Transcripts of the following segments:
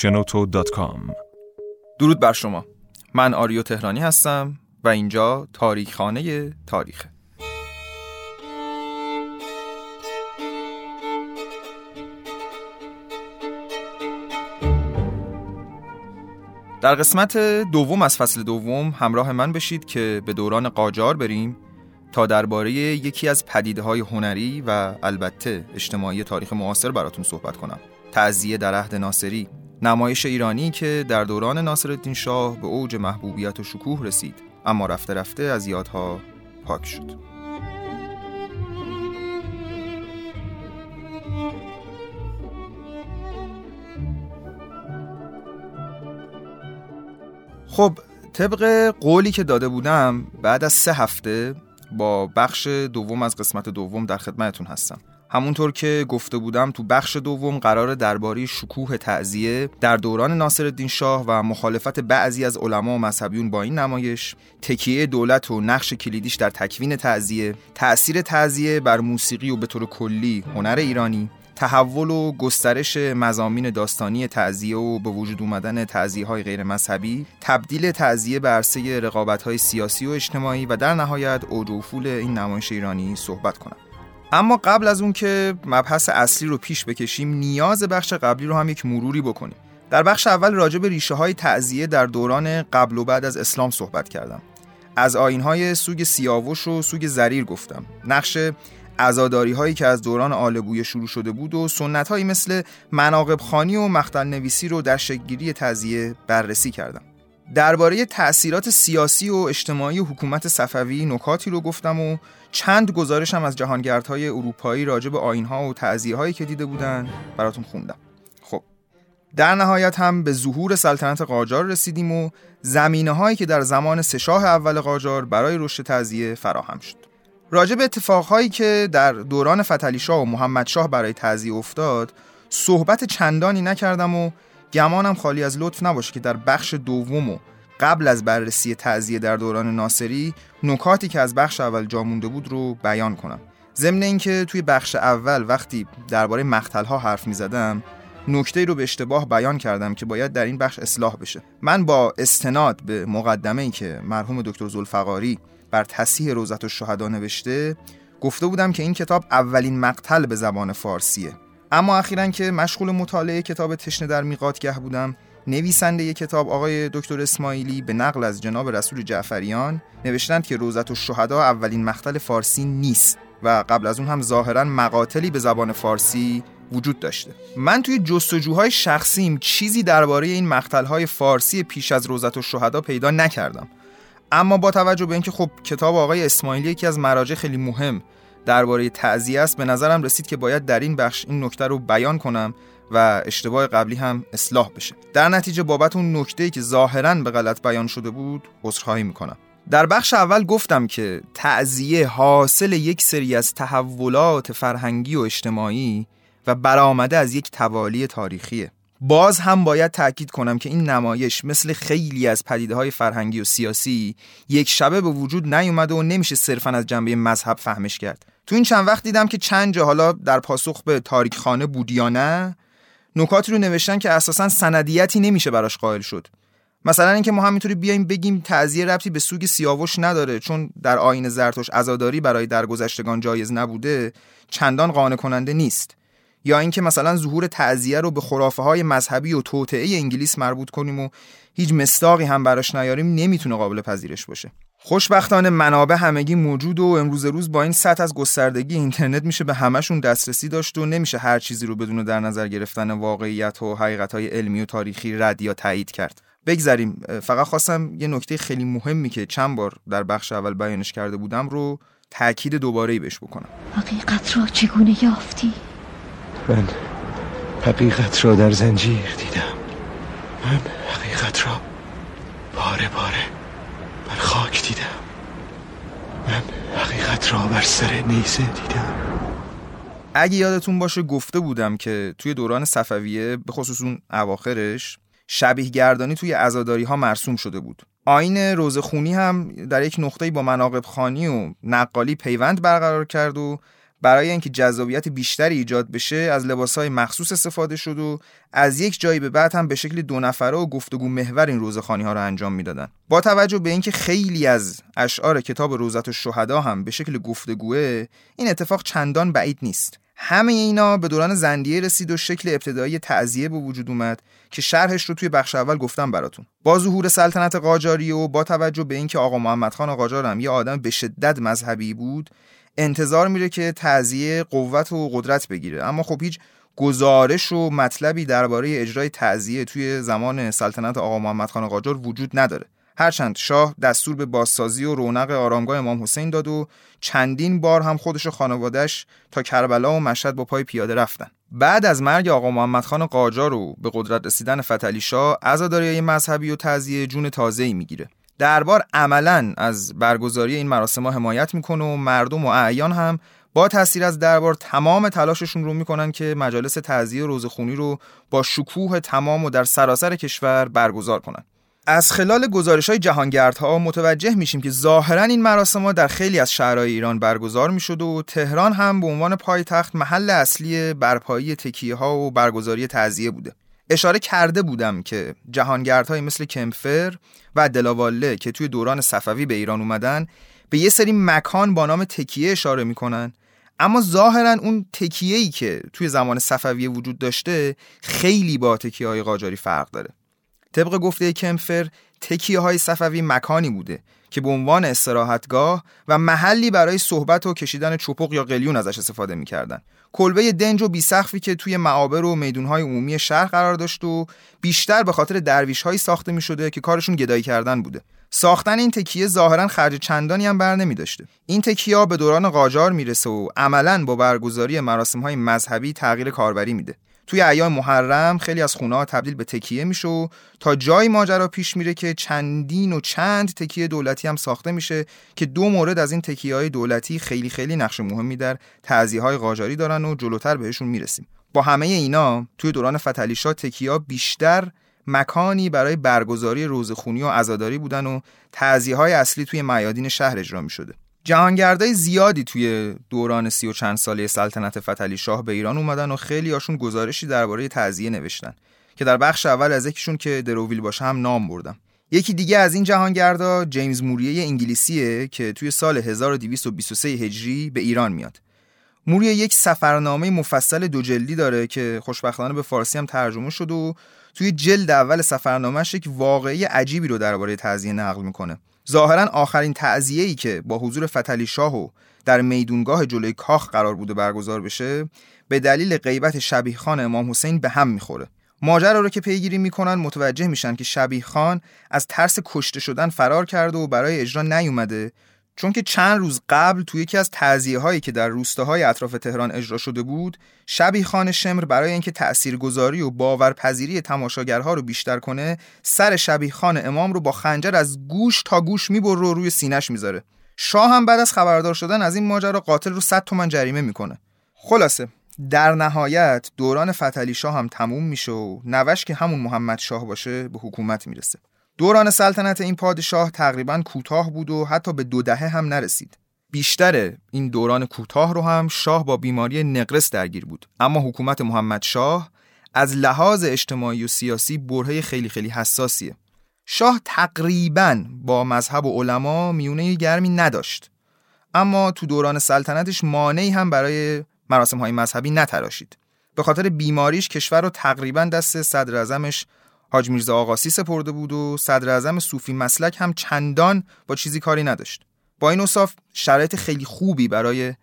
shenoto.com درود بر شما. من آریو تهرانی هستم و اینجا تاریخ خانه تاریخه. در قسمت دوم از فصل دوم همراه من بشید که به دوران قاجار بریم تا درباره یکی از پدیده های هنری و البته اجتماعی تاریخ معاصر براتون صحبت کنم. تعذیه در عهد ناصری. نمایش ایرانی که در دوران ناصرالدین شاه به اوج محبوبیت و شکوه رسید اما رفته رفته از یادها پاک شد. خب طبق قولی که داده بودم بعد از سه هفته با بخش دوم از قسمت دوم در خدمتتون هستم. همونطور که گفته بودم تو بخش دوم قرار درباره شکوه تعذیه در دوران ناصرالدین شاه و مخالفت بعضی از علما و مذهبیون با این نمایش تکیه دولت و نقش کلیدیش در تکوین تعذیه تأثیر تعذیه بر موسیقی و به طور کلی هنر ایرانی تحول و گسترش مزامین داستانی تعذیه و به وجود اومدن تعذیه های غیر مذهبی تبدیل تعذیه به عرصه رقابت های سیاسی و اجتماعی و در نهایت اوج این نمایش ایرانی صحبت کنم. اما قبل از اون که مبحث اصلی رو پیش بکشیم نیاز بخش قبلی رو هم یک مروری بکنیم. در بخش اول راجع به ریشه های تعذیه در دوران قبل و بعد از اسلام صحبت کردم. از آین های سوگ سیاوش و سوگ زریر گفتم. نقش ازاداری هایی که از دوران آلبویه شروع شده بود و سنت هایی مثل مناقب خانی و مختل نویسی رو در شکلگیری تزیه بررسی کردم. درباره تأثیرات سیاسی و اجتماعی حکومت صفوی نکاتی رو گفتم و چند گزارشم از جهانگردهای اروپایی راجع به آینها و تعذیه هایی که دیده بودن براتون خوندم. خب در نهایت هم به ظهور سلطنت قاجار رسیدیم و زمینه هایی که در زمان سشاه اول قاجار برای رشد تعذیه فراهم شد. راجع به اتفاقهایی که در دوران فتلی شاه و محمد شاه برای تعذیه افتاد صحبت چندانی نکردم و گمانم خالی از لطف نباشه که در بخش دوم و قبل از بررسی تعذیه در دوران ناصری نکاتی که از بخش اول جا مونده بود رو بیان کنم. ضمن اینکه توی بخش اول وقتی درباره مقتل ها حرف می زدم نکته رو به اشتباه بیان کردم که باید در این بخش اصلاح بشه. من با استناد به مقدمه ای که مرحوم دکتر زلفقاری بر تصحیح روزت الشهدا نوشته گفته بودم که این کتاب اولین مقتل به زبان فارسیه. اما اخیرا که مشغول مطالعه کتاب تشنه در میقاتگه بودم نویسنده کتاب آقای دکتر اسماعیلی به نقل از جناب رسول جعفریان نوشتند که روزت الشهدا اولین مقتل فارسی نیست و قبل از اون هم ظاهرا مقاتلی به زبان فارسی وجود داشته. من توی جستجوهای شخصیم چیزی درباره این مقتلهای فارسی پیش از روزت الشهدا پیدا نکردم. اما با توجه به اینکه خب کتاب آقای اسماعیلی یکی از مراجع خیلی مهم درباره تعزیه است به نظرم رسید که باید در این بخش این نکته رو بیان کنم و اشتباه قبلی هم اصلاح بشه. در نتیجه بابت اون نکته که ظاهرا به غلط بیان شده بود عذرخواهی می‌کنم. در بخش اول گفتم که تعزیه حاصل یک سری از تحولات فرهنگی و اجتماعی و برآمده از یک توالی تاریخیه. باز هم باید تاکید کنم که این نمایش مثل خیلی از پدیده های فرهنگی و سیاسی یک شبه به وجود نیومده و نمیشه صرفا از جنبه مذهب فهمش کرد. تو این چند وقت دیدم که چند جا حالا در پاسخ به تاریک خانه بود یا نه نکاتی رو نوشتن که اساسا سندیتی نمیشه براش قائل شد. مثلا اینکه ما همینطوری بیایم بگیم تعزیه ربطی به سوگ سیاوش نداره چون در آین زرتوش عزاداری برای درگذشتگان جایز نبوده چندان قانع کننده نیست. یا اینکه مثلا ظهور تعذیه رو به خرافه های مذهبی و توطعه انگلیس مربوط کنیم و هیچ مستاقی هم براش نیاریم نمی‌تونه قابل پذیرش باشه. خوشبختانه منابع همگی موجود و امروز روز با این سطح از گستردگی اینترنت میشه به همشون دسترسی داشت و نمیشه هر چیزی رو بدون در نظر گرفتن واقعیت و حقیقت های علمی و تاریخی رد یا تایید کرد. بگذریم. فقط خواستم یه نکته خیلی مهمی که چند بار در بخش اول بیانش کرده بودم رو تاکید دوباره بهش بکنم. حقیقت را چگونه یافتی؟ من حقیقت را در زنجیر دیدم. من حقیقت را پاره پاره بر خاک دیدم. من حقیقت را بر سر نیزه دیدم. اگه یادتون باشه گفته بودم که توی دوران صفویه به خصوص اون اواخرش شبیه گردانی توی ازاداری ها مرسوم شده بود. آین روزخونی هم در یک نقطه با مناقب خانی و نقالی پیوند برقرار کرد و برای اینکه جذابیت بیشتری ایجاد بشه از لباسهای مخصوص استفاده شد و از یک جایی به بعد هم به شکل دو نفره و گفتگو محور این روزخانی ها رو انجام می‌دادن. با توجه به اینکه خیلی از اشعار کتاب روزت و شهدا هم به شکل گفتگوه این اتفاق چندان بعید نیست. همه اینا به دوران زندیه رسید و شکل ابتدایی تعذیه به وجود اومد که شرحش رو توی بخش اول گفتم براتون. با ظهور سلطنت قاجاری و با توجه به اینکه آقا محمد خان قاجار هم یه آدم به شدت مذهبی بود انتظار میره که تعذیه قوت و قدرت بگیره. اما خب هیچ گزارش و مطلبی درباره اجرای تعذیه توی زمان سلطنت آقا محمد خان قاجار وجود نداره. هرچند شاه دستور به بازسازی و رونق آرامگاه امام حسین داد و چندین بار هم خودش و خانوادش تا کربلا و مشهد با پای پیاده رفتن. بعد از مرگ آقا محمد خان قاجار و به قدرت رسیدن فتلی شاه عزاداری مذهبی و تعزیه جون تازه‌ای می‌گیره. دربار عملا از برگزاری این مراسم ها حمایت می‌کنه و مردم و اعیان هم با تاثیر از دربار تمام تلاششون رو می‌کنن که مجالس تعزیه روزخونی رو با شکوه تمام و در سراسر کشور برگزار کنن. از خلال گزارش های جهانگردها متوجه میشیم که ظاهرا این مراسم ها در خیلی از شهرهای ایران برگزار می‌شد و تهران هم به عنوان پایتخت محل اصلی برپایی تکیه ها و برگزاری تعزیه بوده. اشاره کرده بودم که جهانگردهای مثل کمفر و دلاواله که توی دوران صفوی به ایران اومدن به یه سری مکان با نام تکیه اشاره می‌کنن. اما ظاهرا اون تکیه ای که توی زمان صفوی وجود داشته خیلی با تکیه های قاجاری فرق داره. طبق گفته کمفر تکیه های صفوی مکانی بوده که به عنوان استراحتگاه و محلی برای صحبت و کشیدن چپق یا قلیون ازش استفاده می‌کردن. کلبه دنج و بیسخفی که توی معابر و میدونهای عمومی شهر قرار داشت و بیشتر به خاطر درویش هایی ساخته می شده که کارشون گدایی کردن بوده. ساختن این تکیه ظاهرا خرج چندانی هم بر نمی داشته این تکیه به دوران قاجار می‌رسه و عملا با برگزاری مراسم های مذهبی تغییر کاربری میده. توی ایام محرم خیلی از خونه ها تبدیل به تکیه میشه و تا جای ماجرا پیش میره که چندین و چند تکیه دولتی هم ساخته میشه که دو مورد از این تکیه های دولتی خیلی خیلی نقش مهمی در تعزیه های قاجاری دارن و جلوتر بهشون می‌رسیم با همه اینا توی دوران فتلیشا تکیه بیشتر مکانی برای برگزاری روزخونی و عزاداری بودن و تعزیه های اصلی توی میادین شهر اجرا می شده. جهانگردای زیادی توی دوران سی و چند ساله سلطنت فتلی شاه به ایران اومدن و خیلی هاشون گزارشی درباره تعزیه نوشتن که در بخش اول از یکیشون که دروویل باشه هم نام بردم. یکی دیگه از این جهانگردا جیمز موریه انگلیسیه که توی سال 1223 هجری به ایران میاد. موریه یک سفرنامه مفصل دو جلدی داره که خوشبختانه به فارسی هم ترجمه شد و توی جلد اول سفرنامهش یک واقعی عجیبی رو درباره تعزیه نقل می‌کنه. ظاهرا آخرین ای که با حضور فتلی شاه و در میدونگاه جلوی کاخ قرار بوده برگزار بشه به دلیل غیبت شبیه خان امام حسین به هم می‌خوره. ماجرا رو که پیگیری می‌کنن متوجه میشن که شبیه خان از ترس کشته شدن فرار کرده و برای اجرا نیومده چون که چند روز قبل توی یکی از تعذیه هایی که در روستاهای اطراف تهران اجرا شده بود شبی خان شمر برای اینکه تاثیرگذاری و باورپذیری تماشاگرها رو بیشتر کنه سر شبی خان امام رو با خنجر از گوش تا گوش می‌بره و روی سینش می‌ذاره. شاه هم بعد از خبردار شدن از این ماجرا قاتل رو 100 تومن جریمه می‌کنه. خلاصه در نهایت دوران فتلی شاه هم تموم میشه و نوش که همون محمد شاه باشه به حکومت می‌رسه. دوران سلطنت این پادشاه تقریبا کوتاه بود و حتی به دو دهه هم نرسید. بیشتر این دوران کوتاه رو هم شاه با بیماری نقرس درگیر بود. اما حکومت محمد شاه از لحاظ اجتماعی و سیاسی برهه خیلی خیلی حساسیه. شاه تقریبا با مذهب و علما میونه گرمی نداشت. اما تو دوران سلطنتش مانعی هم برای مراسم های مذهبی نتراشید. به خاطر بیماریش کشور رو تقریبا دست صدر حاج میرزا آقاسی سپرده بود و صدر اعظم صوفی مسلک هم چندان با چیزی کاری نداشت. با این اصاف شرایط خیلی خوبی برای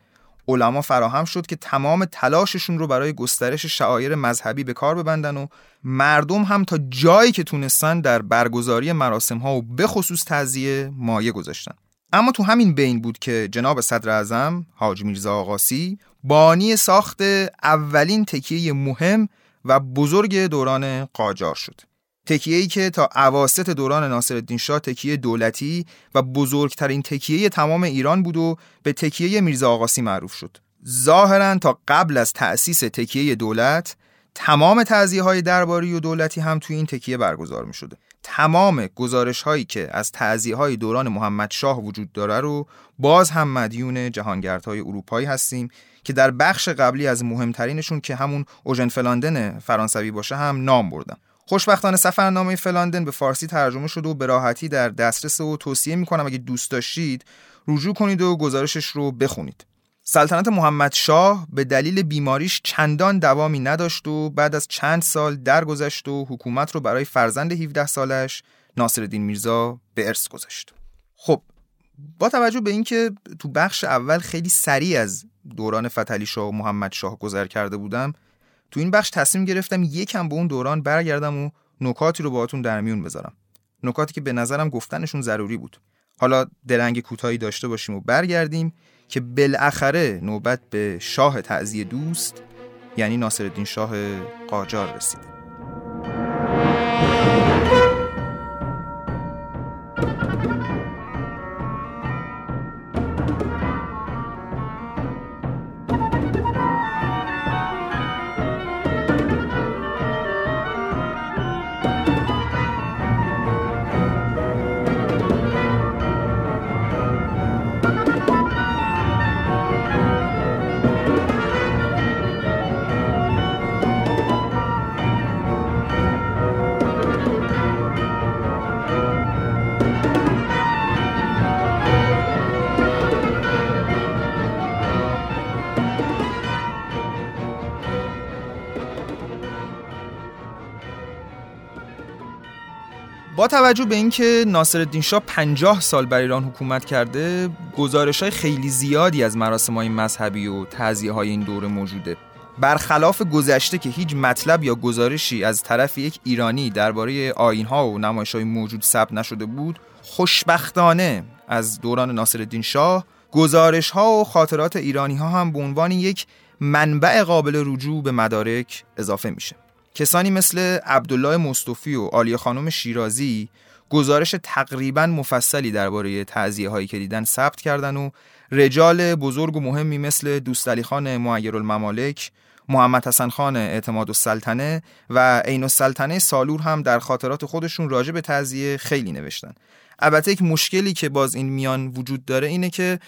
علما فراهم شد که تمام تلاششون رو برای گسترش شعایر مذهبی به کار ببندن و مردم هم تا جایی که تونستن در برگزاری مراسم ها و به خصوص تعذیه مایه گذاشتن. اما تو همین بین بود که جناب صدر اعظم حاج میرزا آقاسی بانی ساخت اولین تکیه مهم و بزرگ دوران قاجار شد. تکیه‌ای که تا اواسط دوران ناصرالدین شاه تکیه دولتی و بزرگترین تکیه تمام ایران بود و به تکیه میرزا آقاسی معروف شد. ظاهرا تا قبل از تأسیس تکیه دولت تمام تعذیه های درباری و دولتی هم توی این تکیه برگزار می شده تمام گزارش هایی که از تعذیه های دوران محمد شاه وجود داره رو باز هم مدیون جهانگردهای اروپایی هستیم که در بخش قبلی از مهمترینشون که همون اوژن فلاندن فرانسوی باشه هم نام بردم خوشبختانه سفرنامه فلاندن به فارسی ترجمه شده و به راحتی در دسترس و توصیه می‌کنم اگه دوست داشتید رجوع کنید و گزارشش رو بخونید سلطنت محمد شاه به دلیل بیماریش چندان دوامی نداشت و بعد از چند سال درگذشت و حکومت رو برای فرزند 17 سالش ناصرالدین میرزا به ارث گذاشت. خب با توجه به اینکه تو بخش اول خیلی سریع از دوران فتلی شاه و محمد شاه گذر کرده بودم تو این بخش تصمیم گرفتم یکم به اون دوران برگردم و نکاتی رو باهاتون در میون بذارم. نکاتی که به نظرم گفتنشون ضروری بود. حالا درنگ کوتاهی داشته باشیم و برگردیم که بالاخره نوبت به شاه تعزیه دوست یعنی ناصرالدین شاه قاجار رسید Thank you. با توجه به اینکه ناصرالدین شاه 50 سال بر ایران حکومت کرده گزارش های خیلی زیادی از مراسم های مذهبی و تعذیه های این دوره موجوده. برخلاف گذشته که هیچ مطلب یا گزارشی از طرف یک ایرانی درباره آین ها و نمایش های موجود ثبت نشده بود خوشبختانه از دوران ناصرالدین شاه گزارش ها و خاطرات ایرانی ها هم به عنوان یک منبع قابل رجوع به مدارک اضافه میشه. کسانی مثل عبدالله مصطفی و آلیه خانم شیرازی گزارش تقریبا مفصلی درباره تعذیه هایی که دیدن ثبت کردن و رجال بزرگ و مهمی مثل دوستعلی خان معیر الممالک محمد حسن خان اعتماد السلطنه و عین السلطنه سالور هم در خاطرات خودشون راجع به تعذیه خیلی نوشتن. البته یک مشکلی که باز این میان وجود داره اینه که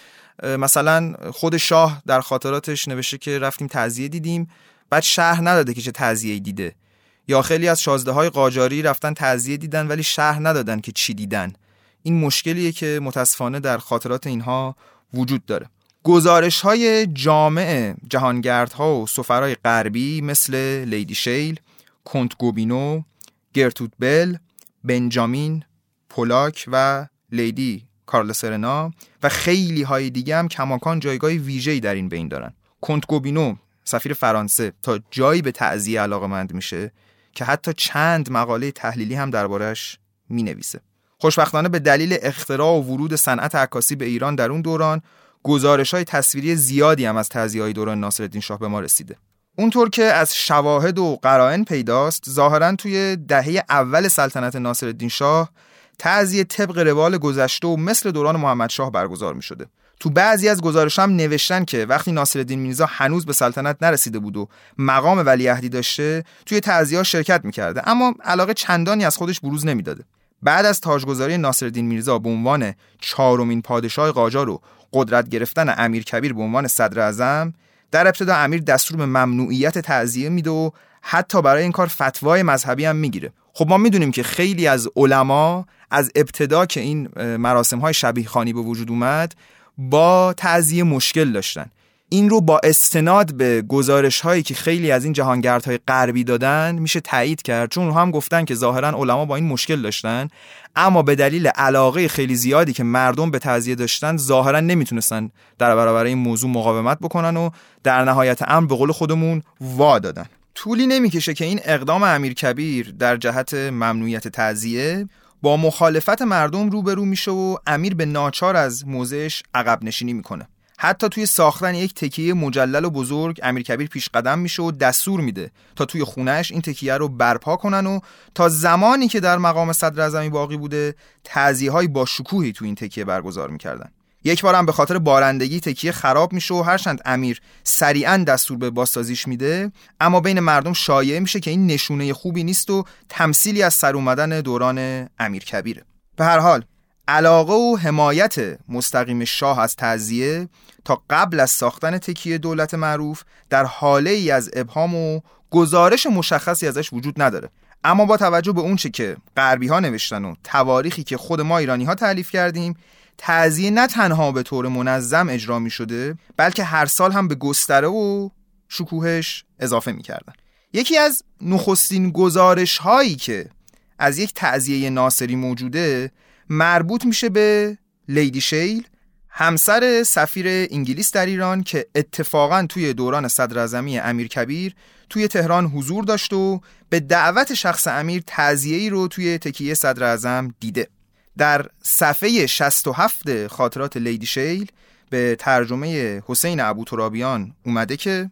مثلا خود شاه در خاطراتش نوشته که رفتیم تعذیه دیدیم بعد شهر نداده که چه تعذیه دیده. یا خیلی از شازده های قاجاری رفتن تعذیه دیدن ولی شهر ندادن که چی دیدن این مشکلیه که متاسفانه در خاطرات اینها وجود داره گزارش های جامع جهانگردها و سفرهای غربی مثل لیدی شیل، کنت گوبینو، گرتود بل، بنجامین، پولاک و لیدی کارل سرنا و خیلی های دیگه هم کماکان جایگاه ویژه‌ای در این بین دارن. کنت گوبینو سفیر فرانسه تا جایی به تعذیه علاقمند میشه که حتی چند مقاله تحلیلی هم دربارش می نویسه. خوشبختانه به دلیل اختراع و ورود صنعت عکاسی به ایران در اون دوران گزارش های تصویری زیادی هم از های دوران ناصرالدین شاه به ما رسیده. اونطور که از شواهد و قرائن پیداست ظاهرا توی دهه اول سلطنت ناصرالدین شاه تعذیه طبق روال گذشته و مثل دوران محمد شاه برگزار می شده. تو بعضی از گزارش هم نوشتن که وقتی ناصرالدین میرزا هنوز به سلطنت نرسیده بود و مقام ولیعهدی داشته توی تعزیه شرکت می‌کرده. اما علاقه چندانی از خودش بروز نمی‌داده. بعد از تاجگذاری ناصرالدین میرزا به عنوان چهارمین پادشاه قاجار و قدرت گرفتن امیر کبیر به عنوان صدر اعظم در ابتدا امیر دستور به ممنوعیت تعزیه میده و حتی برای این کار فتوای مذهبی هم می‌گیره. خب ما می‌دونیم که خیلی از علما از ابتدا که این مراسم های شبیه خانی به وجود اومد با تعذیه مشکل داشتن. این رو با استناد به گزارش هایی که خیلی از این جهانگرد های غربی دادن میشه تایید کرد. چون هم گفتن که ظاهرا علما با این مشکل داشتن. اما به دلیل علاقه خیلی زیادی که مردم به تعذیه داشتن ظاهرا نمی‌تونستن در برابر این موضوع مقاومت بکنن و در نهایت امر به قول خودمون وا دادن. طولی نمی‌کشه که این اقدام امیر کبیر در جهت ممنوعیت تعذیه با مخالفت مردم روبرو میشه و امیر به ناچار از موضعش عقب نشینی می‌کنه. حتی توی ساختن یک تکیه مجلل و بزرگ امیر کبیر پیش قدم میشه و دستور میده تا توی خونهش این تکیه رو برپا کنن و تا زمانی که در مقام صدر باقی بوده تعزیه های با شکوهی توی این تکیه برگزار می‌کردن. یک بارم به خاطر بارندگی تکیه خراب میشه و هرچند امیر سریعا دستور به بازسازیش میده اما بین مردم شایع میشه که این نشونه خوبی نیست و تمثیلی از سر اومدن دوران امیر کبیره به هر حال علاقه و حمایت مستقیم شاه از تعذیه تا قبل از ساختن تکیه دولت معروف در حاله ای از ابهام و گزارش مشخصی ازش وجود نداره. اما با توجه به اونچه که غربی ها نوشتن و تواریخی که خود ما ایرانی ها تعلیف کردیم تعذیه نه تنها به طور منظم اجرا می شده بلکه هر سال هم به گستره و شکوهش اضافه می کردن. یکی از نخستین گزارش هایی که از یک تعذیه ناصری موجوده مربوط میشه به لیدی شیل همسر سفیر انگلیس در ایران که اتفاقا توی دوران صدر امیر کبیر توی تهران حضور داشت و به دعوت شخص امیر ای رو توی تکیه صدر دیده در صفحه 67 خاطرات لیدی شیل به ترجمه حسین ابو ترابیان اومده که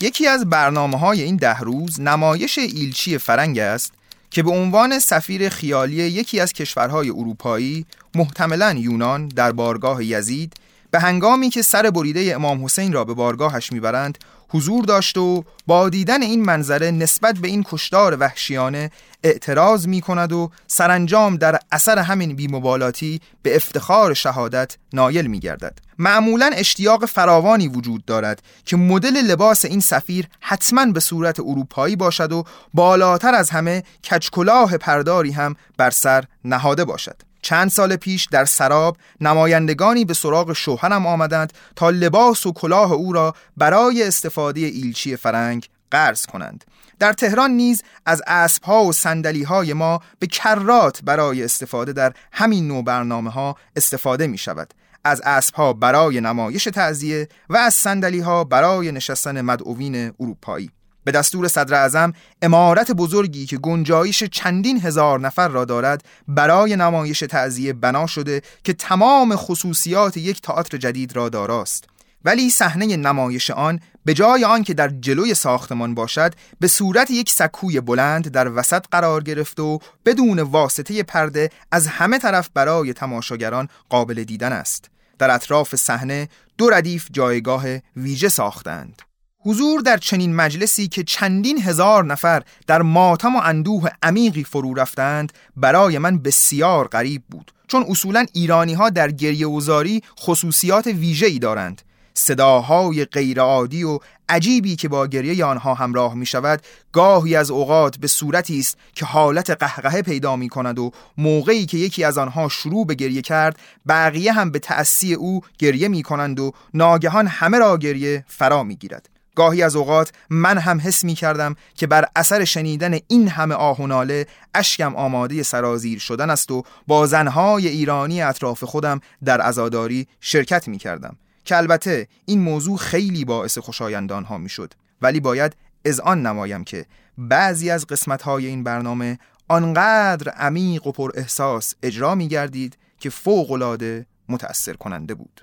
یکی از برنامه های این ده روز نمایش ایلچی فرنگ است که به عنوان سفیر خیالی یکی از کشورهای اروپایی محتملا یونان در بارگاه یزید به هنگامی که سر بریده امام حسین را به بارگاهش می‌برند حضور داشت و با دیدن این منظره نسبت به این کشدار وحشیانه اعتراض می کند و سرانجام در اثر همین بیمبالاتی به افتخار شهادت نایل می گردد. معمولا اشتیاق فراوانی وجود دارد که مدل لباس این سفیر حتما به صورت اروپایی باشد و بالاتر از همه کچکلاه پرداری هم بر سر نهاده باشد. چند سال پیش در سراب نمایندگانی به سراغ شوهرم آمدند تا لباس و کلاه او را برای استفاده ایلچی فرنگ قرض کنند. در تهران نیز از اسبها و سندلی های ما به کرات برای استفاده در همین نوع برنامه ها استفاده می شود از اسبها برای نمایش تعذیه و از سندلی ها برای نشستن مدعوین اروپایی. به دستور صدر اعظم امارت بزرگی که گنجایش چندین هزار نفر را دارد برای نمایش تعذیه بنا شده که تمام خصوصیات یک تئاتر جدید را داراست. ولی صحنه نمایش آن به جای آن که در جلوی ساختمان باشد به صورت یک سکوی بلند در وسط قرار گرفت و بدون واسطه پرده از همه طرف برای تماشاگران قابل دیدن است. در اطراف صحنه دو ردیف جایگاه ویژه ساختند. حضور در چنین مجلسی که چندین هزار نفر در ماتم و اندوه عمیقی فرو رفتند برای من بسیار غریب بود. چون اصولا ایرانی ها در گریه وزاری خصوصیات ویژه ای دارند. صداهای غیرعادی و عجیبی که با گریه آنها همراه می شود گاهی از اوقات به صورتی است که حالت قهقهه پیدا می کند و موقعی که یکی از آنها شروع به گریه کرد بقیه هم به تأسی او گریه می کنند و ناگهان همه را گریه فرا می گیرد گاهی از اوقات من هم حس می کردم که بر اثر شنیدن این همه آه و ناله اشکم آماده سرازیر شدن است و با زنهای ایرانی اطراف خودم در ازاداری شرکت می کردم که البته این موضوع خیلی باعث خوشایندان ها می شد ولی باید از آن نمایم که بعضی از قسمت های این برنامه آنقدر عمیق و پر احساس اجرا می گردید که فوق العاده متأثر کننده بود.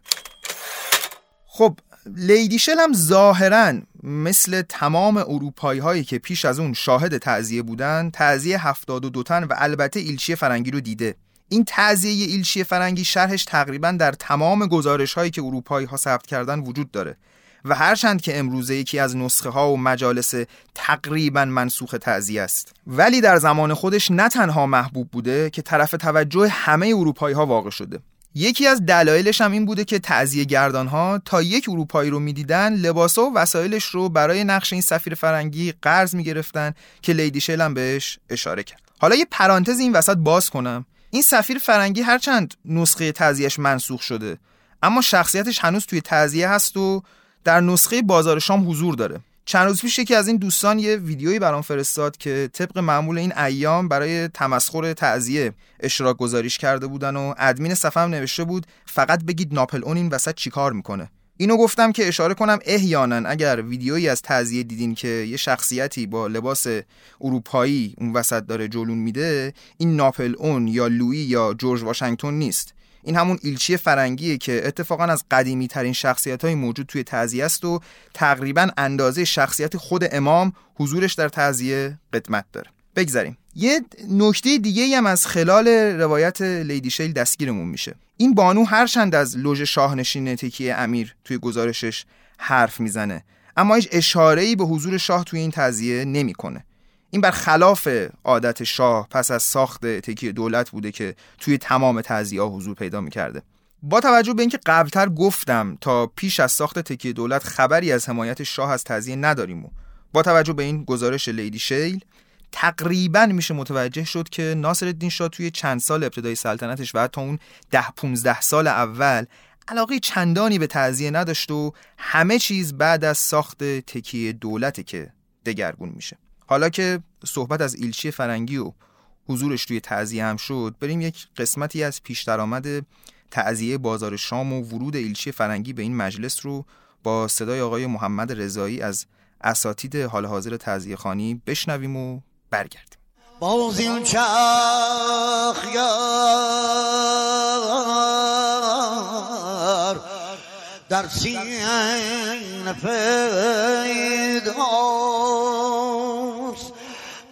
خب لیدی شل هم ظاهرا مثل تمام اروپایی هایی که پیش از اون شاهد تعذیه بودن تعذیه 72 تن و البته ایلچی فرنگی رو دیده. این تعذیه ایلچی فرنگی شرحش تقریبا در تمام گزارش هایی که اروپایی ها ثبت کردن وجود داره و هرچند که امروزه یکی از نسخه ها و مجالس تقریبا منسوخ تعذیه است. ولی در زمان خودش نه تنها محبوب بوده که طرف توجه همه اروپایی ها واقع شده. یکی از دلایلش هم این بوده که تعذیه گردان ها تا یک اروپایی رو می‌دیدن لباسا و وسایلش رو برای نقش این سفیر فرنگی قرض می‌گرفتن که لیدی شل هم بهش اشاره کرد. حالا یه پرانتز این وسط باز کنم. این سفیر فرنگی هرچند نسخه تعذیهش منسوخ شده اما شخصیتش هنوز توی تعذیه هست و در نسخه بازار شام حضور داره. چند روز پیش یکی از این دوستان یه ویدیویی برام فرستاد که طبق معمول این ایام برای تمسخر تعذیه اشتراک گذاریش کرده بودن و ادمین صفحه هم نوشته بود فقط بگید ناپل اون این وسط چیکار می‌کنه. اینو گفتم که اشاره کنم احیانا اگر ویدیویی از تعذیه دیدین که یه شخصیتی با لباس اروپایی اون وسط داره جلون میده این ناپل اون یا لویی یا جورج واشنگتن نیست. این همون ایلچی فرنگیه که اتفاقا از قدیمی ترین شخصیت های موجود توی تعذیه است و تقریبا اندازه شخصیت خود امام حضورش در تعذیه قدمت داره. بگذریم یه نکته دیگه هم از خلال روایت لیدی شیل دستگیرمون میشه. این بانو هرچند از لوژ شاهنشین تکیه امیر توی گزارشش حرف می‌زنه اما هیچ اشاره به حضور شاه توی این تزیه نمی‌کنه. این بر خلاف عادت شاه پس از ساخت تکیه دولت بوده که توی تمام تعزیه حضور پیدا می‌کرده. با توجه به اینکه قبلتر گفتم تا پیش از ساخت تکیه دولت خبری از حمایت شاه از تزیه نداریم و با توجه به این گزارش لیدی شیل تقریبا میشه متوجه شد که ناصر الدین شاه توی چند سال ابتدای سلطنتش و حتی اون ده 15 سال اول علاقه چندانی به تعذیه نداشت و همه چیز بعد از ساخت تکیه دولته که دگرگون میشه. حالا که صحبت از ایلچی فرنگی و حضورش توی تعذیه هم شد بریم یک قسمتی از پیش درآمد تعذیه بازار شام و ورود ایلچی فرنگی به این مجلس رو با صدای آقای محمد رضایی از اساتید حال حاضر تعذیه خانی بشنویم و برگردیم. باز این در سینه پیداست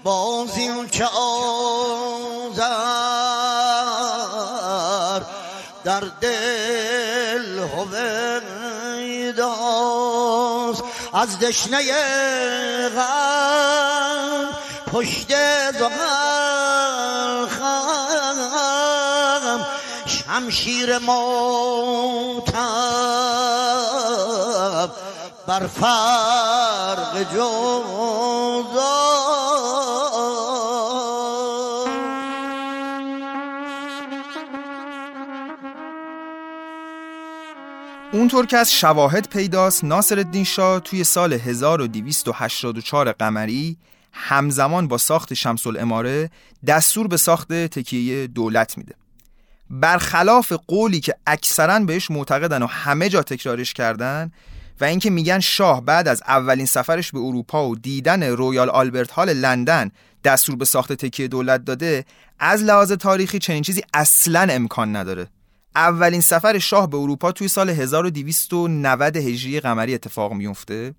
باز این چه آزر در دل هویداست. از دشنه غم پشت زغل شمشیر موتم بر فرق جوزا اونطور که از شواهد پیداست ناصر الدین شاه توی سال 1284 قمری همزمان با ساخت شمس الاماره دستور به ساخت تکیه دولت میده. برخلاف قولی که اکثرا بهش معتقدن و همه جا تکرارش کردن و اینکه میگن شاه بعد از اولین سفرش به اروپا و دیدن رویال آلبرت هال لندن دستور به ساخت تکیه دولت داده از لحاظ تاریخی چنین چیزی اصلا امکان نداره. اولین سفر شاه به اروپا توی سال 1290 هجری قمری اتفاق میفته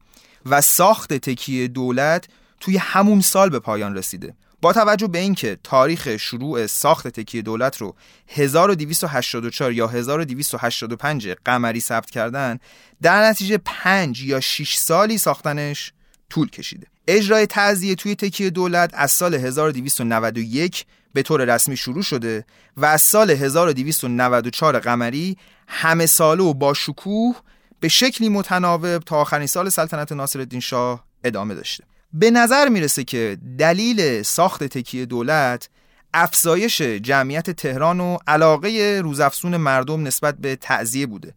و ساخت تکیه دولت توی همون سال به پایان رسیده. با توجه به اینکه تاریخ شروع ساخت تکیه دولت رو 1284 یا 1285 قمری ثبت کردن در نتیجه 5 یا 6 سالی ساختنش طول کشیده. اجرای تعذیه توی تکیه دولت از سال 1291 به طور رسمی شروع شده و از سال 1294 قمری همه ساله و با شکوه به شکلی متناوب تا آخرین سال سلطنت ناصرالدین شاه ادامه داشته. به نظر می‌رسه که دلیل ساخت تکیه دولت افزایش جمعیت تهران و علاقه روزافزون مردم نسبت به تعذیه بوده.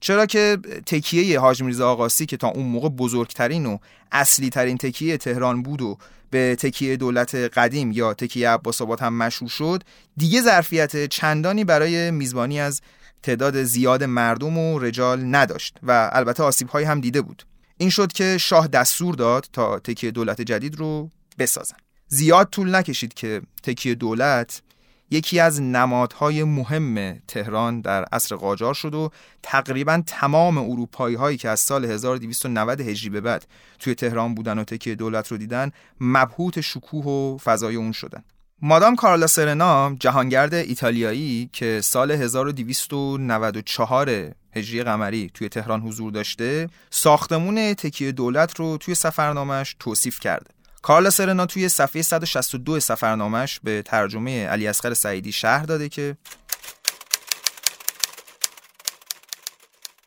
چرا که تکیه حاج میرزا آقاسی که تا اون موقع بزرگترین و اصلی ترین تکیه تهران بود و به تکیه دولت قدیم یا تکیه عباس آباد هم مشهور شد دیگه ظرفیت چندانی برای میزبانی از تعداد زیاد مردم و رجال نداشت و البته آسیب هم دیده بود. این شد که شاه دستور داد تا تکیه دولت جدید رو بسازن. زیاد طول نکشید که تکیه دولت یکی از نمادهای مهم تهران در عصر قاجار شد و تقریبا تمام اروپایی هایی که از سال 1290 هجری به بعد توی تهران بودن و تکیه دولت رو دیدن مبهوت شکوه و فضای اون شدن. مادام کارلا سرنا جهانگرد ایتالیایی که سال 1294 هجری قمری توی تهران حضور داشته ساختمون تکیه دولت رو توی سفرنامش توصیف کرده. کارل سرنا توی صفحه 162 سفرنامش به ترجمه علی اصغر سعیدی شهر داده که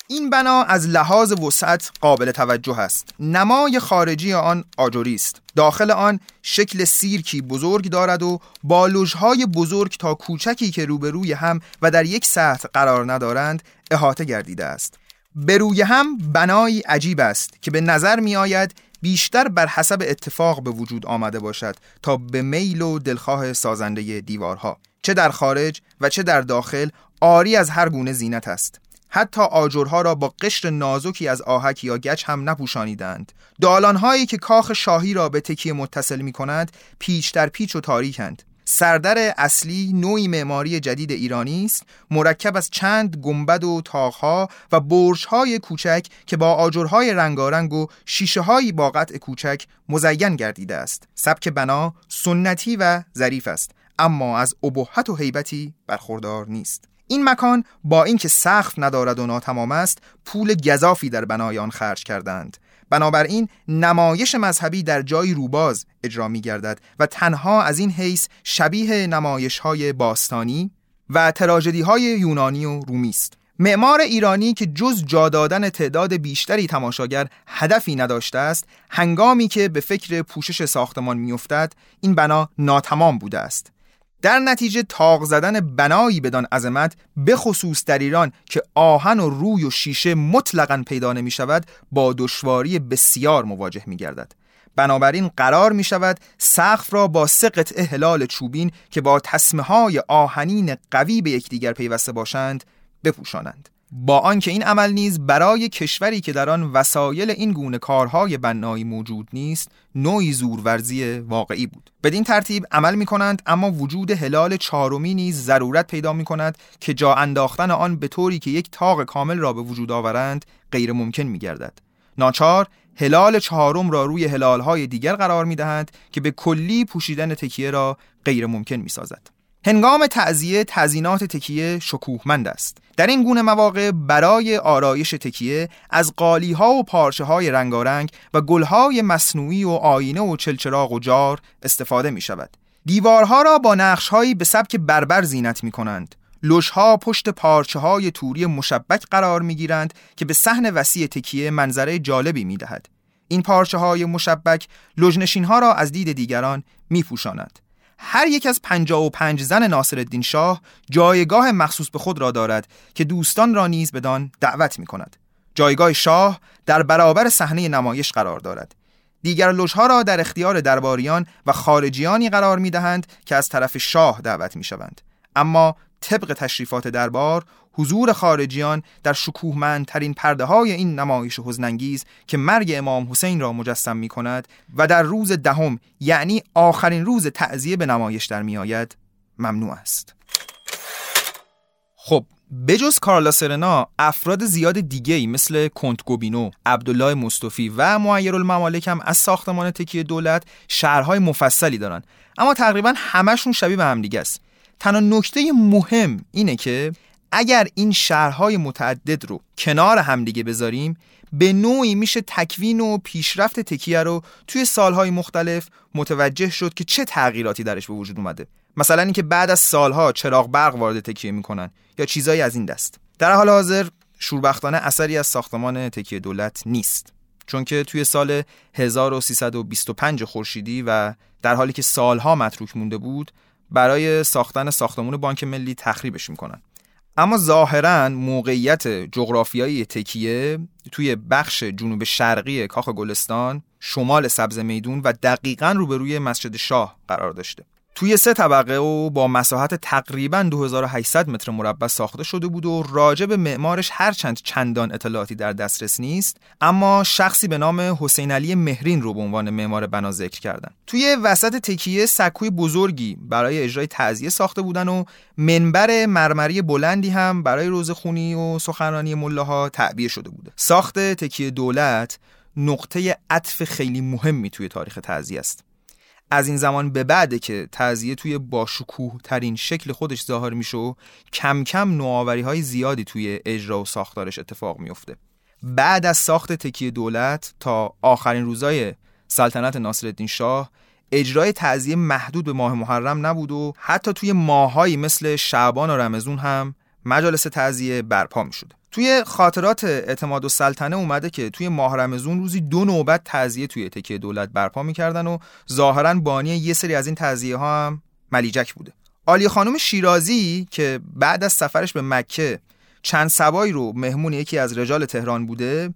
این بنا از لحاظ وسعت قابل توجه است. نمای خارجی آن آجوری است. داخل آن شکل سیرکی بزرگ دارد و با لوژهای بزرگ تا کوچکی که روبروی هم و در یک سطح قرار ندارند احاطه گردیده است. به روی هم بنایی عجیب است که به نظر می آید بیشتر بر حسب اتفاق به وجود آمده باشد تا به میل و دلخواه سازنده دیوارها. چه در خارج و چه در داخل آری از هر گونه زینت است. حتی آجرها را با قشر نازکی از آهک یا گچ هم نپوشانیدند. دالانهایی که کاخ شاهی را به تکیه متصل می کند پیچ در پیچ و تاریکند. سردر اصلی نوعی معماری جدید ایرانی است مرکب از چند گنبد و تاقها و برج‌های کوچک که با آجرهای رنگارنگ و شیشه‌هایی با قطع کوچک مزین گردیده است. سبک بنا سنتی و ظریف است اما از ابهت و هیبتی برخوردار نیست. این مکان با اینکه سقف ندارد و ناتمام است پول گذافی در بنای آن خرج کردند. بنابراین نمایش مذهبی در جای روباز اجرا می گردد و تنها از این حیث شبیه نمایش های باستانی و تراژدی های یونانی و رومی است. معمار ایرانی که جز جا دادن تعداد بیشتری تماشاگر هدفی نداشته است هنگامی که به فکر پوشش ساختمان میافتد این بنا ناتمام بوده است. در نتیجه تاق زدن بنایی بدان عظمت به خصوص در ایران که آهن و روی و شیشه مطلقا پیدا نمی شود با دشواری بسیار مواجه می گردد بنابراین قرار می شود سقف را با سه قطعه هلال چوبین که با تصمه های آهنین قوی به یکدیگر پیوسته باشند بپوشانند. با آنکه این عمل نیز برای کشوری که در آن وسایل این گونه کارهای بنایی موجود نیست نوعی زورورزی واقعی بود. بدین ترتیب عمل می کنند اما وجود هلال چهارمی نیز ضرورت پیدا می کند که جا انداختن آن به طوری که یک تاق کامل را به وجود آورند غیر ممکن می گردد ناچار هلال چهارم را روی هلالهای دیگر قرار می دهند که به کلی پوشیدن تکیه را غیر ممکن می سازد هنگام تعذیه تزینات تکیه شکوهمند است در این گونه مواقع برای آرایش تکیه از قالی ها و پارچه های رنگارنگ و گل های مصنوعی و آینه و چلچراغ و جار استفاده می شود دیوارها را با نقش هایی به سبک بربر زینت می کنند ها پشت پارچه های توری مشبک قرار می گیرند که به صحن وسیع تکیه منظره جالبی می دهد. این پارچه های مشبک لجنشین ها را از دید دیگران می پوشاند. هر یک از پنجا و پنج زن ناصر الدین شاه جایگاه مخصوص به خود را دارد که دوستان را نیز بدان دعوت می کند. جایگاه شاه در برابر صحنه نمایش قرار دارد. دیگر لوژها را در اختیار درباریان و خارجیانی قرار می دهند که از طرف شاه دعوت می شوند. اما طبق تشریفات دربار حضور خارجیان در شکوهمندترین پرده های این نمایش حزنانگیز که مرگ امام حسین را مجسم می کند و در روز دهم یعنی آخرین روز تعذیه به نمایش در می آید ممنوع است. خب بجز کارلا سرنا افراد زیاد دیگه ای مثل کنت گوبینو، عبدالله مصطفی و معیر الممالک هم از ساختمان تکیه دولت شهرهای مفصلی دارن اما تقریبا همشون شبیه به هم دیگه است. تنها نکته مهم اینه که اگر این شهرهای متعدد رو کنار همدیگه بذاریم به نوعی میشه تکوین و پیشرفت تکیه رو توی سالهای مختلف متوجه شد که چه تغییراتی درش به وجود اومده. مثلا اینکه بعد از سالها چراغ برق وارد تکیه می‌کنن یا چیزایی از این دست. در حال حاضر شوربختانه اثری از ساختمان تکیه دولت نیست. چون که توی سال 1325 خورشیدی و در حالی که سالها متروک مونده بود برای ساختن ساختمون بانک ملی تخریبش می‌کنن. اما ظاهرا موقعیت جغرافیایی تکیه توی بخش جنوب شرقی کاخ گلستان شمال سبز میدون و دقیقا روبروی مسجد شاه قرار داشته. توی سه طبقه و با مساحت تقریبا 2800 متر مربع ساخته شده بود و راجع به معمارش هرچند چندان اطلاعاتی در دسترس نیست اما شخصی به نام حسین علی مهرین رو به عنوان معمار بنا ذکر کردن. توی وسط تکیه سکوی بزرگی برای اجرای تعزیه ساخته بودن و منبر مرمری بلندی هم برای روزخونی و سخنرانی ملاها تعبیه شده بوده ساخت تکیه دولت نقطه عطف خیلی مهمی توی تاریخ تعزیه است. از این زمان به بعده که تعذیه توی باشکوه ترین شکل خودش ظاهر میشه و کم کم نوآوری های زیادی توی اجرا و ساختارش اتفاق میفته بعد از ساخت تکیه دولت تا آخرین روزای سلطنت ناصرالدین شاه اجرای تعذیه محدود به ماه محرم نبود و حتی توی ماههایی مثل شعبان و رمزون هم مجالس تعذیه برپا می شده. توی خاطرات اعتماد و سلطنه اومده که توی ماه رمزون روزی دو نوبت تعذیه توی تکیه دولت برپا می‌کردن و ظاهرا بانی یه سری از این تعذیه ها هم ملیجک بوده. آلی خانم شیرازی که بعد از سفرش به مکه چند سبایی رو مهمون یکی از رجال تهران بوده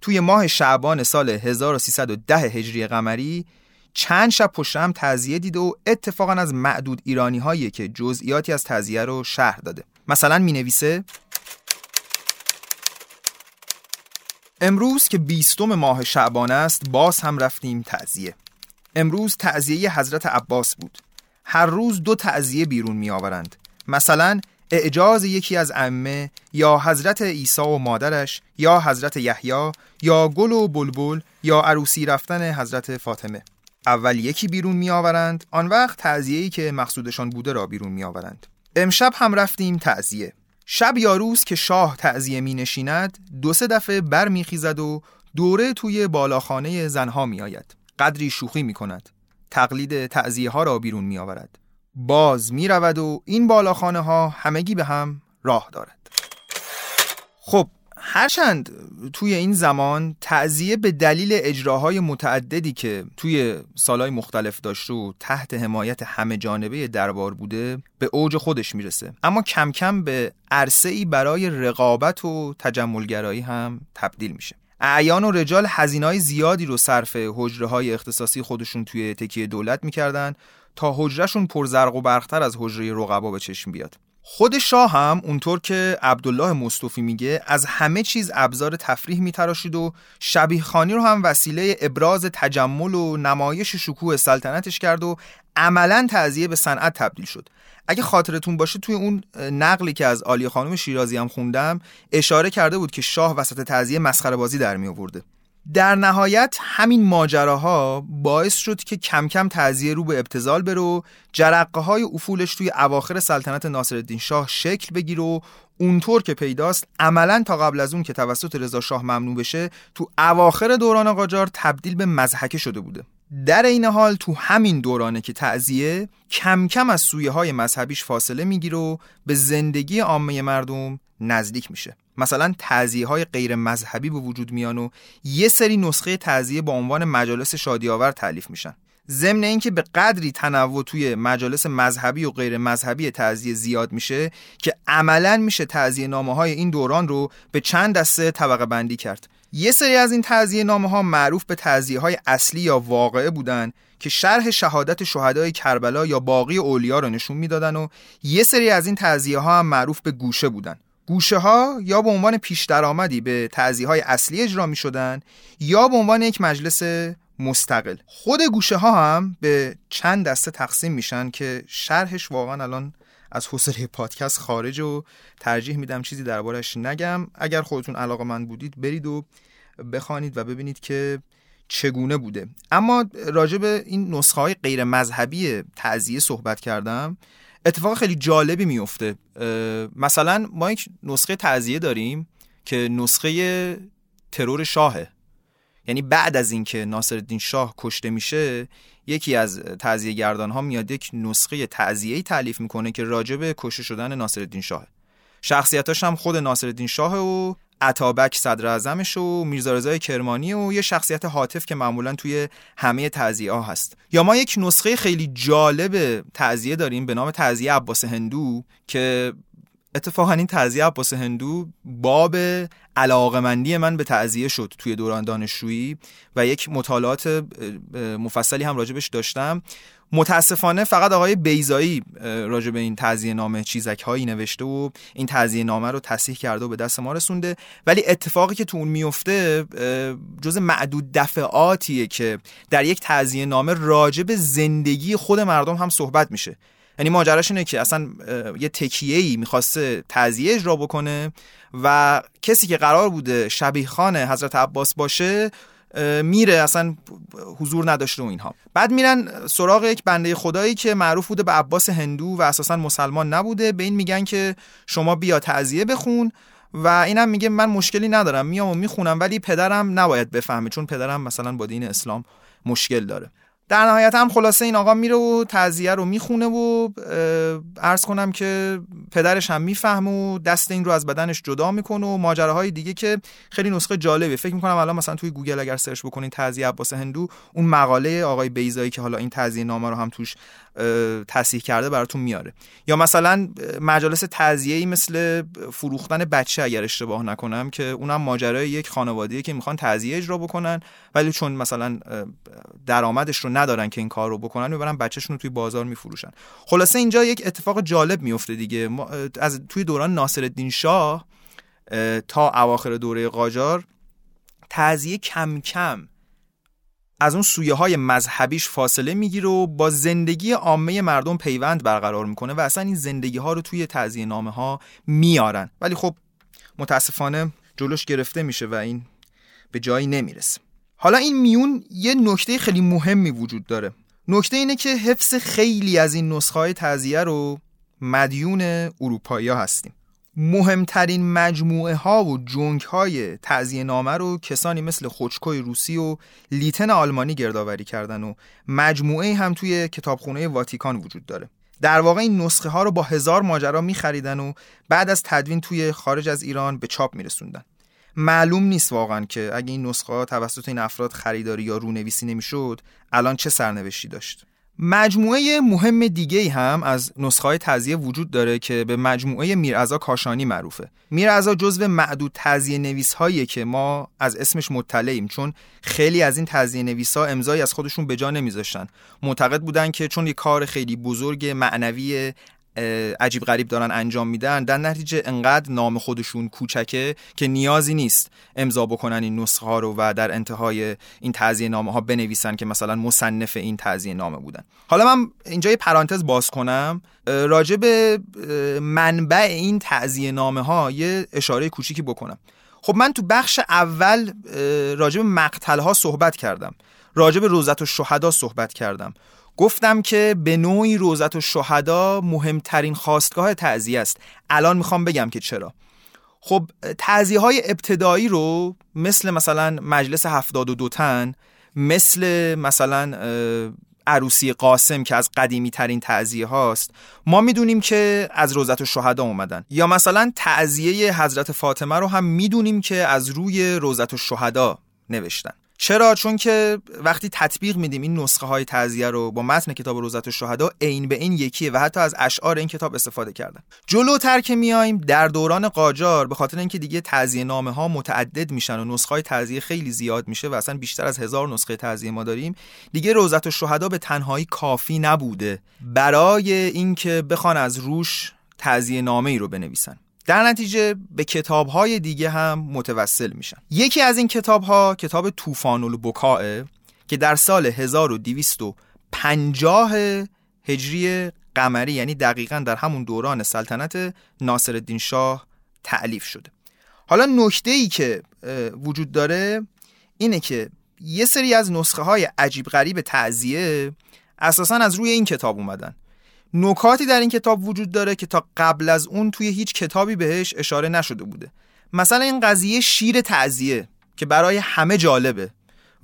توی ماه شعبان سال 1310 هجری قمری چند شب پشت هم تعذیه دیده و اتفاقا از معدود ایرانی هایی که جزئیاتی از تعذیه رو شهر داده. مثلا می نویسه امروز که بیستم ماه شعبان است باز هم رفتیم تعذیه امروز تعذیه حضرت عباس بود. هر روز دو تعذیه بیرون می آورند مثلا اعجاز یکی از ائمه یا حضرت عیسی و مادرش یا حضرت یحیی یا گل و بلبل یا عروسی رفتن حضرت فاطمه. اول یکی بیرون می آورند آن وقت تعذیه‌ای که مقصودشان بوده را بیرون می آورند امشب هم رفتیم تعذیه شب یا روز که شاه تعذیه می نشیند دو سه دفعه بر می خیزد و دوره توی بالاخانه زنها می آید قدری شوخی می کند تقلید تعذیه ها را بیرون می آورد باز می رود و این بالاخانه ها همگی به هم راه دارد. خب هرچند توی این زمان تعذیه به دلیل اجراهای متعددی که توی سالهای مختلف داشت و تحت حمایت همه جانبه دربار بوده به اوج خودش می‌رسه. اما کم کم به عرصه ای برای رقابت و تجملگرایی هم تبدیل میشه. اعیان و رجال هزینه‌های زیادی رو صرف حجره های اختصاصی خودشون توی تکیه دولت می‌کردن تا حجرهشون پرزرق و برختر از حجره رقبا به چشم بیاد. خود شاه هم اونطور که عبدالله مصطفی میگه از همه چیز ابزار تفریح میتراشید و شبیه خانی رو هم وسیله ابراز تجمل و نمایش شکوه سلطنتش کرد و عملا تعذیه به صنعت تبدیل شد. اگه خاطرتون باشه توی اون نقلی که از آلی خانم شیرازی هم خوندم اشاره کرده بود که شاه وسط تعذیه مسخره بازی در می آورده در نهایت همین ماجراها باعث شد که کم کم تعذیه رو به ابتزال بره و جرقه های افولش توی اواخر سلطنت ناصرالدین شاه شکل بگیره و اونطور که پیداست عملا تا قبل از اون که توسط رضا شاه ممنوع بشه تو اواخر دوران قاجار تبدیل به مزحکه شده بوده. در این حال تو همین دورانه که تعذیه کم کم از سویه های مذهبیش فاصله می‌گیره و به زندگی عامه مردم نزدیک میشه. مثلا تعذیه های غیر مذهبی به وجود میان و یه سری نسخه تعذیه با عنوان مجالس شادیاور تعلیف میشن. ضمن اینکه به قدری تنوع توی مجالس مذهبی و غیر مذهبی تعذیه زیاد میشه که عملا میشه تعذیه نامه های این دوران رو به چند دسته طبقه بندی کرد. یه سری از این تعذیه نامه ها معروف به تعذیه های اصلی یا واقعه بودن که شرح شهادت شهدای کربلا یا باقی اولیا رو نشون می‌دادن و یه سری از این تعذیه ها هم معروف به گوشه بودن. گوشه ها یا به عنوان پیش درآمدی به تعذیه های اصلی اجرا می شدن یا به عنوان یک مجلس مستقل. خود گوشه ها هم به چند دسته تقسیم میشن که شرحش واقعا الان از حوصله پادکست خارج و ترجیح میدم چیزی دربارش نگم. اگر خودتون علاقه من بودید برید و بخوانید و ببینید که چگونه بوده. اما راجع به این نسخه های غیر مذهبی تعذیه صحبت کردم. اتفاق خیلی جالبی میفته مثلا ما یک نسخه تعذیه داریم که نسخه ترور شاهه. یعنی بعد از اینکه ناصرالدین شاه کشته میشه یکی از تعذیه گردان ها میاد یک نسخه تعذیه تعلیف می‌کنه که راجع به کشته شدن ناصرالدین شاه شخصیتاش هم خود ناصرالدین شاه و عطابک صدر اعظمش و میرزا رضای کرمانی و یه شخصیت حاطف که معمولا توی همه تعذیه ها هست. یا ما یک نسخه خیلی جالب تعذیه داریم به نام تعذیه عباس هندو که اتفاقا این تعذیه عباس هندو باب علاقمندی من به تعذیه شد توی دوران دانشجویی و یک مطالعات مفصلی هم راجبش داشتم. متاسفانه فقط آقای بیزایی راجع به این تعذیه نامه چیزک هایی نوشته و این تعذیه نامه رو تصحیح کرده و به دست ما رسونده. ولی اتفاقی که تو اون میفته جز معدود دفعاتیه که در یک تعذیه نامه راجع به زندگی خود مردم هم صحبت میشه. یعنی ماجراش اینه که اصلا یه ای می‌خواسته تعذیه اجرا بکنه و کسی که قرار بوده شبیه خان حضرت عباس باشه میره اصلا حضور نداشته و اینها. بعد میرن سراغ یک بنده خدایی که معروف بوده به عباس هندو و اساسا مسلمان نبوده. به این میگن که شما بیا تعذیه بخون و اینم میگه من مشکلی ندارم میام و می‌خونم ولی پدرم نباید بفهمه چون پدرم مثلا با دین اسلام مشکل داره. در نهایت هم خلاصه این آقا میره و تعذیه رو می‌خونه و عرض کنم که پدرش هم می‌فهمه و دست این رو از بدنش جدا می‌کنه و ماجراهای دیگه که خیلی نسخه جالبه فکر می‌کنم الان مثلا توی گوگل اگر search بکنین تعزیه عباس هندو اون مقاله آقای بیضایی که حالا این تعزیه نامه رو هم توش تصحیح کرده براتون میاره. یا مثلا مجالس تعزیه‌ای مثل فروختن بچه اگر اشتباه نکنم که اونم ماجرای یک خانواده‌ای که می‌خوان تعزیه اجرا بکنن ولی چون مثلا درآمدش رو ندارن که این کار رو بکنن می‌برن بچهشون رو توی بازار میفروشن. خلاصه اینجا یک اتفاق جالب میفته دیگه. از توی دوران ناصرالدین شاه تا اواخر دوره قاجار تعذیه کم کم از اون سویه های مذهبیش فاصله می‌گیره و با زندگی عامه مردم پیوند برقرار می‌کنه و اصلا این زندگی ها رو توی تعذیه نامه ها میارن. ولی خب متاسفانه جلوش گرفته میشه و این به جایی نمی‌رسه. حالا این میون یه نکته خیلی مهمی وجود داره. نکته اینه که حفظ خیلی از این نسخه های تعذیه رو مدیون اروپایی ها هستیم. مهمترین مجموعه ها و جنگ های تعذیه نامه رو کسانی مثل خوچکوی روسی و لیتن آلمانی گردآوری کردن و مجموعه هم توی کتابخونه واتیکان وجود داره. در واقع این نسخه ها رو با هزار ماجرا می خریدن و بعد از تدوین توی خارج از ایران به چاپ می رسوندن. معلوم نیست واقعا که اگه این نسخه ها توسط این افراد خریداری یا رونویسی نمی‌شد الان چه سرنوشتی داشت؟ مجموعه مهم دیگه هم از نسخه های تزیه وجود داره که به مجموعه میرعزا کاشانی معروفه. میرعزا جزو معدود تزیه نویس هایی که ما از اسمش مطلعیم چون خیلی از این تزیه نویس ها امضایی از خودشون به جا نمیذاشتن. معتقد بودن که چون یه کار خیلی بزرگ معنوی عجیب غریب دارن انجام میدن در نتیجه انقدر نام خودشون کوچکه که نیازی نیست امضا بکنن این نسخه ها رو و در انتهای این تعزیه نامه ها بنویسن که مثلا مصنف این تعزیه نامه بودن. حالا من اینجا یه پرانتز باز کنم راجع به منبع این تعزیه نامه ها یه اشاره کوچیکی بکنم. خب من تو بخش اول راجع به مقتل ها صحبت کردم. راجع به روزت و شهدا صحبت کردم. گفتم که به نوعی روزت و شهدا مهمترین خواستگاه تعذیه است. الان می‌خوام بگم که چرا. خب تعذیه های ابتدایی رو مثل مثلا مجلس هفتاد و دوتن مثل مثلا عروسی قاسم که از قدیمی ترین تعذیه هاست ما می‌دونیم که از روزت و شهدا اومدن. یا مثلا تعذیه حضرت فاطمه رو هم می‌دونیم که از روی روزت و شهدا نوشتن. چرا؟ چون که وقتی تطبیق میدیم این نسخه های تعزیه رو با متن کتاب روزت شهدا عین به این یکیه و حتی از اشعار این کتاب استفاده کردن. جلوتر که میایم در دوران قاجار به خاطر اینکه دیگه تعزیه نامه ها متعدد میشن و نسخه های تعزیه خیلی زیاد میشه و اصلا بیشتر از هزار نسخه تعزیه ما داریم دیگه روزت شهدا به تنهایی کافی نبوده برای اینکه بخوان از روش تعزیه نامه ای رو بنویسن. در نتیجه به کتاب های دیگه هم متوسل میشن. یکی از این کتاب ها کتاب طوفان البکاه که در سال 1250 هجری قمری یعنی دقیقا در همون دوران سلطنت ناصرالدین شاه تعلیف شده. حالا نکته ای که وجود داره اینه که یه سری از نسخه های عجیب غریب تعذیه اساسا از روی این کتاب اومدن. نکاتی در این کتاب وجود داره که تا قبل از اون توی هیچ کتابی بهش اشاره نشده بوده. مثلا این قضیه شیر تعذیه که برای همه جالبه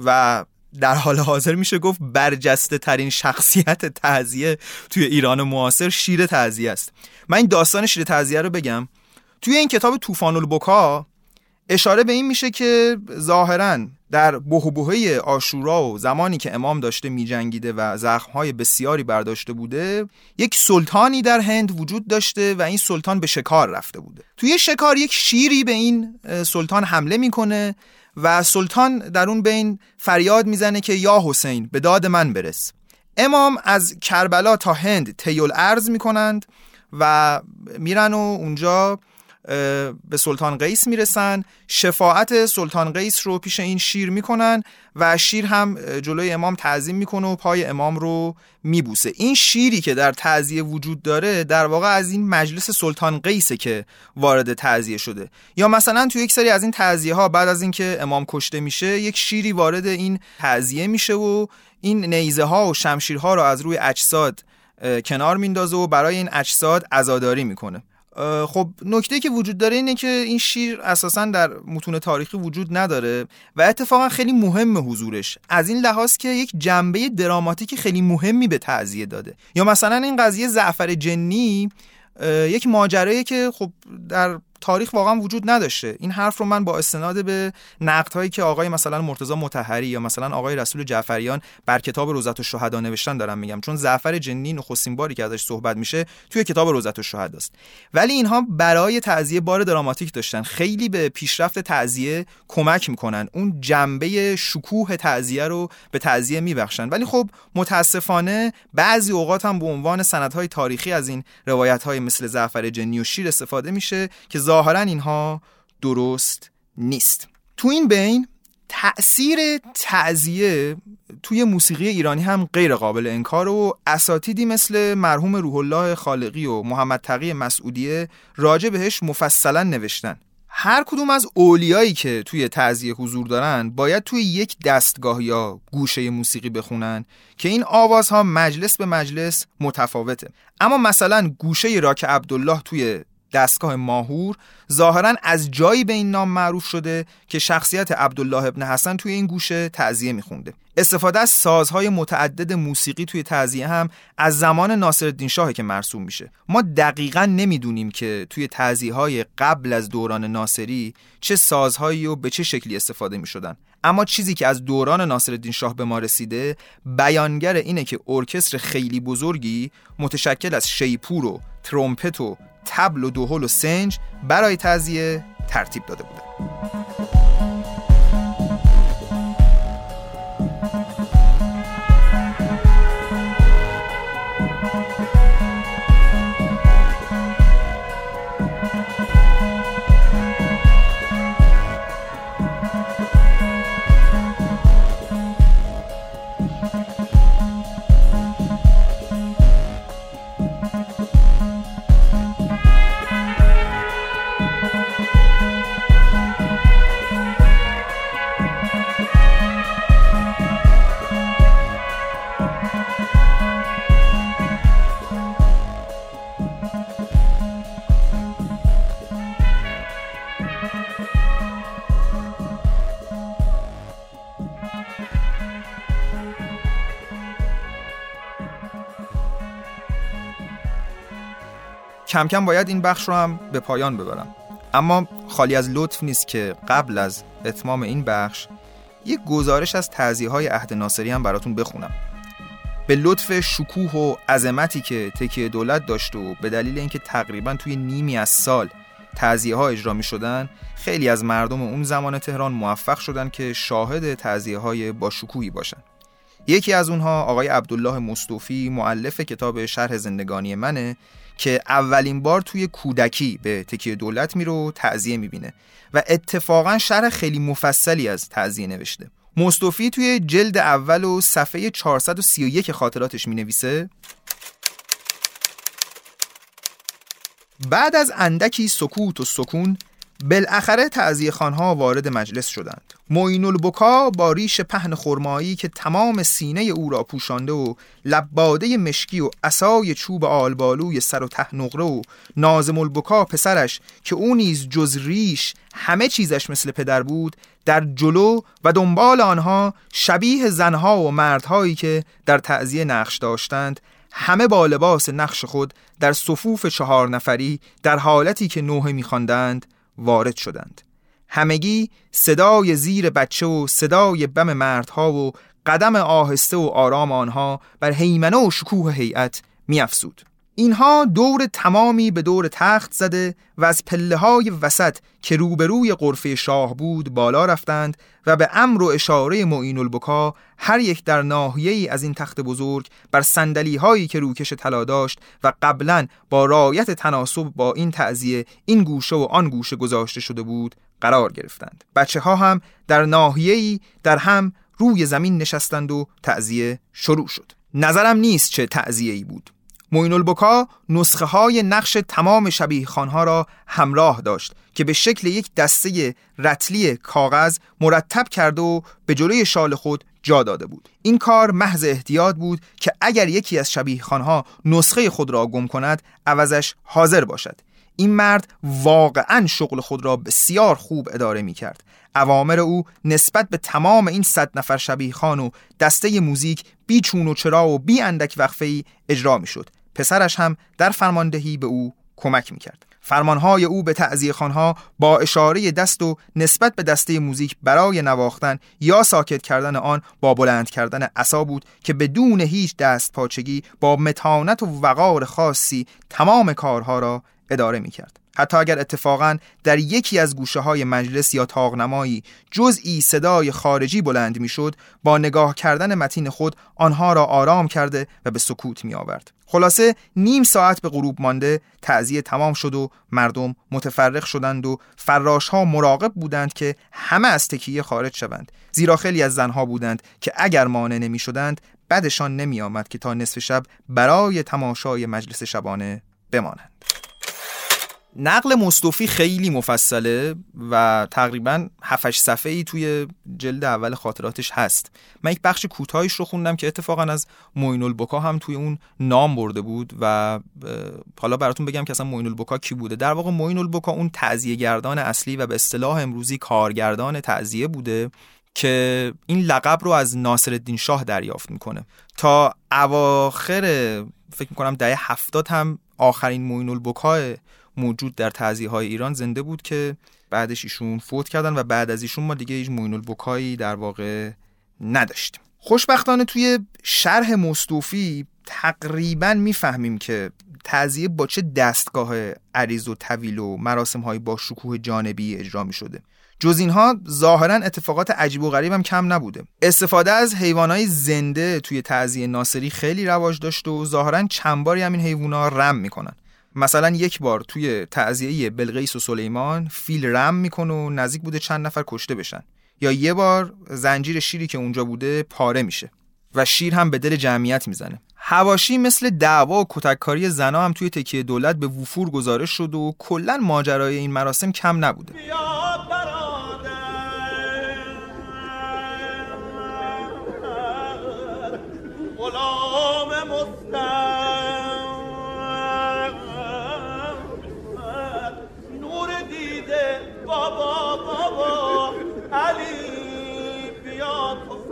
و در حال حاضر میشه گفت برجسته ترین شخصیت تعذیه توی ایران معاصر شیر تعذیه است. من این داستان شیر تعذیه رو بگم. توی این کتاب طوفان البکا اشاره به این میشه که ظاهرا در بهبهه آشورا و زمانی که امام داشته میجنگیده و زخمهای بسیاری برداشته بوده یک سلطانی در هند وجود داشته و این سلطان به شکار رفته بوده. توی شکار یک شیری به این سلطان حمله می‌کنه و سلطان در اون بین فریاد می‌زنه که یا حسین به داد من برس. امام از کربلا تا هند تیول ارز می‌کنند و میرن و اونجا به سلطان قیس می‌رسن. شفاعت سلطان قیس رو پیش این شیر می‌کنن و شیر هم جلوی امام تعظیم می‌کنه و پای امام رو میبوسه. این شیری که در تعذیه وجود داره در واقع از این مجلس سلطان قیسه که وارد تعذیه شده. یا مثلا تو یک سری از این تعذیه ها بعد از اینکه امام کشته میشه یک شیری وارد این تعذیه میشه و این نیزه ها و شمشیرها رو از روی اجساد کنار میندازه و برای این اجساد عزاداری می‌کنه. خب نکته که وجود داره اینه که این شیر اساسا در متون تاریخی وجود نداره و اتفاقا خیلی مهم حضورش. از این لحاظ که یک جنبه دراماتیک خیلی مهمی به تعذیه داده. یا مثلا این قضیه زعفر جنی یک ماجرایی که خب در تاریخ واقعا وجود نداشته. این حرف رو من با استناد به نقد هایی که آقای مثلا مرتضی مطهری یا مثلا آقای رسول جعفریان بر کتاب روزت الشهدا نوشتن دارم میگم. چون زعفر جنی نخستین باری که ازش صحبت میشه توی کتاب روزت الشهدا است. ولی اینها برای تعزیه بار دراماتیک داشتن. خیلی به پیشرفت تعزیه کمک می‌کنن. اون جنبه شکوه تعزیه رو به تعزیه میبخشن. ولی خب متاسفانه بعضی اوقات هم به عنوان سندهای تاریخی از این روایت های مثل زعفر جنی و شیر استفاده میشه که ظاهرا اینها درست نیست. تو این بین تأثیر تعذیه توی موسیقی ایرانی هم غیر قابل انکار و اساتیدی مثل مرحوم روح الله خالقی و محمد تقی مسعودیه راجع بهش مفصلا نوشتن. هر کدوم از اولیایی که توی تعذیه حضور دارن باید توی یک دستگاه یا گوشه موسیقی بخونن که این آوازها مجلس به مجلس متفاوته. اما مثلا گوشه راک عبدالله توی دستگاه ماهور ظاهرا از جایی به این نام معروف شده که شخصیت عبدالله ابن حسن توی این گوشه تعذیه میخونده. استفاده از سازهای متعدد موسیقی توی تعذیه هم از زمان ناصرالدین شاه که مرسوم میشه. ما دقیقا نمی‌دونیم که توی تعذیه های قبل از دوران ناصری چه سازهایی و به چه شکلی استفاده می‌شدن. اما چیزی که از دوران ناصرالدین شاه به ما رسیده بیانگر اینه که ارکستر خیلی بزرگی متشکل از شیپور و ترومپت و تبل و دوهل و سنج برای تعذیه ترتیب داده بودن کم کم باید این بخش رو هم به پایان ببرم. اما خالی از لطف نیست که قبل از اتمام این بخش یک گزارش از تعذیه های عهد ناصری هم براتون بخونم. به لطف شکوه و عظمتی که تکیه دولت داشت و به دلیل اینکه تقریبا توی نیمی از سال تعذیه ها اجرا می شدن خیلی از مردم اون زمان تهران موفق شدن که شاهد تعذیه های با شکوهی باشن. یکی از اونها آقای عبدالله مصطفی معلف کتاب شرح زندگانی منه که اولین بار توی کودکی به تکیه دولت میره و تعذیه می‌بینه. و اتفاقا شرح خیلی مفصلی از تعذیه نوشته. مصطفی توی جلد اول و صفحه 431 خاطراتش می نویسه بعد از اندکی سکوت و سکون بالاخره تعذیه خانها وارد مجلس شدند. معین البکا با ریش پهن خرمایی که تمام سینه او را پوشانده و لباده مشکی و اسای چوب آلبالوی سر و ته نقره و نازم البکا پسرش که او نیز جز ریش همه چیزش مثل پدر بود در جلو و دنبال آنها شبیه زنها و مردهایی که در تعذیه نقش داشتند همه با لباس نقش خود در صفوف چهار نفری در حالتی که نوحه میخواندند وارد شدند. همگی صدای زیر بچه و صدای بم مردها و قدم آهسته و آرام آنها بر حیمنه و شکوه هیئت میافزود. اینها دور تمامی به دور تخت زده و از پله های وسط که روبروی قرفه شاه بود بالا رفتند و به امر و اشاره معین البکا هر یک در ناحیه از این تخت بزرگ بر سندلی هایی که روکش طلا داشت و قبلا با رایت تناسب با این تعذیه این گوشه و آن گوشه گذاشته شده بود قرار گرفتند. بچه ها هم در ناحیه ای در هم روی زمین نشستند و تعذیه شروع شد. نظرم نیست چه تعذیه ای بود. موین البکا نسخه های نقش تمام شبیه خانها را همراه داشت که به شکل یک دسته رتلی کاغذ مرتب کرده و به جلوی شال خود جا داده بود. این کار محض احتیاط بود که اگر یکی از شبیه خانها نسخه خود را گم کند عوضش حاضر باشد. این مرد واقعا شغل خود را بسیار خوب اداره می کرد اوامر او نسبت به تمام این صد نفر شبیه و دسته موزیک بی چون و چرا و بی اندک وقفه ای اجرا می شد پسرش هم در فرماندهی به او کمک می کرد فرمانهای او به تعذیه خانها با اشاره دست و نسبت به دسته موزیک برای نواختن یا ساکت کردن آن با بلند کردن عصا بود که بدون هیچ دست پاچگی با متانت و وقار خاصی تمام کارها را اداره می کرد. حتی اگر اتفاقا در یکی از گوشه های مجلس یا تاغنمایی جزئی صدای خارجی بلند می‌شد با نگاه کردن متین خود آنها را آرام کرده و به سکوت می آورد. خلاصه نیم ساعت به غروب مانده تعذیه تمام شد و مردم متفرق شدند و فراش ها مراقب بودند که همه از تکیه خارج شوند زیرا خیلی از زنها بودند که اگر مانع نمی شدند بعدشان نمی آمد که تا نصف شب برای تماشای مجلس شبانه بمانند نقل مصطفی خیلی مفصله و تقریبا 7 صفحه ای توی جلد اول خاطراتش هست. من یک بخش کوتاهیش رو خوندم که اتفاقا از موین البکا هم توی اون نام برده بود و حالا براتون بگم که اصلا موین البکا کی بوده. در واقع موین البکا اون تعزیه گردان اصلی و به اصطلاح امروزی کارگردان تعزیه بوده که این لقب رو از ناصرالدین شاه دریافت می‌کنه. تا اواخر فکر می‌کنم دهه هفتاد هم آخرین موین البکا موجود در تعذیه های ایران زنده بود که بعدش ایشون فوت کردن و بعد از ایشون ما دیگه هیچ موین البکایی در واقع نداشتیم. خوشبختانه توی شرح مصطوفی تقریبا می‌فهمیم که تعذیه با چه دستگاه عریض و طویل و مراسم های با شکوه جانبی اجرا می شده جز اینها ظاهرا اتفاقات عجیب و غریب هم کم نبوده. استفاده از حیوانات زنده توی تعذیه ناصری خیلی رواج داشته و ظاهرا چند باری هم این حیوانات رم می‌کنن. مثلا یک بار توی تعذیه بلقیس و سلیمان فیل رم می‌کنه و نزدیک بوده چند نفر کشته بشن. یا یه بار زنجیر شیری که اونجا بوده پاره میشه. و شیر هم به دل جمعیت می‌زنه. هواشی مثل دعوا و کتککاری زنا هم توی تکیه دولت به وفور گزارش شد و کلا ماجرای این مراسم کم نبوده.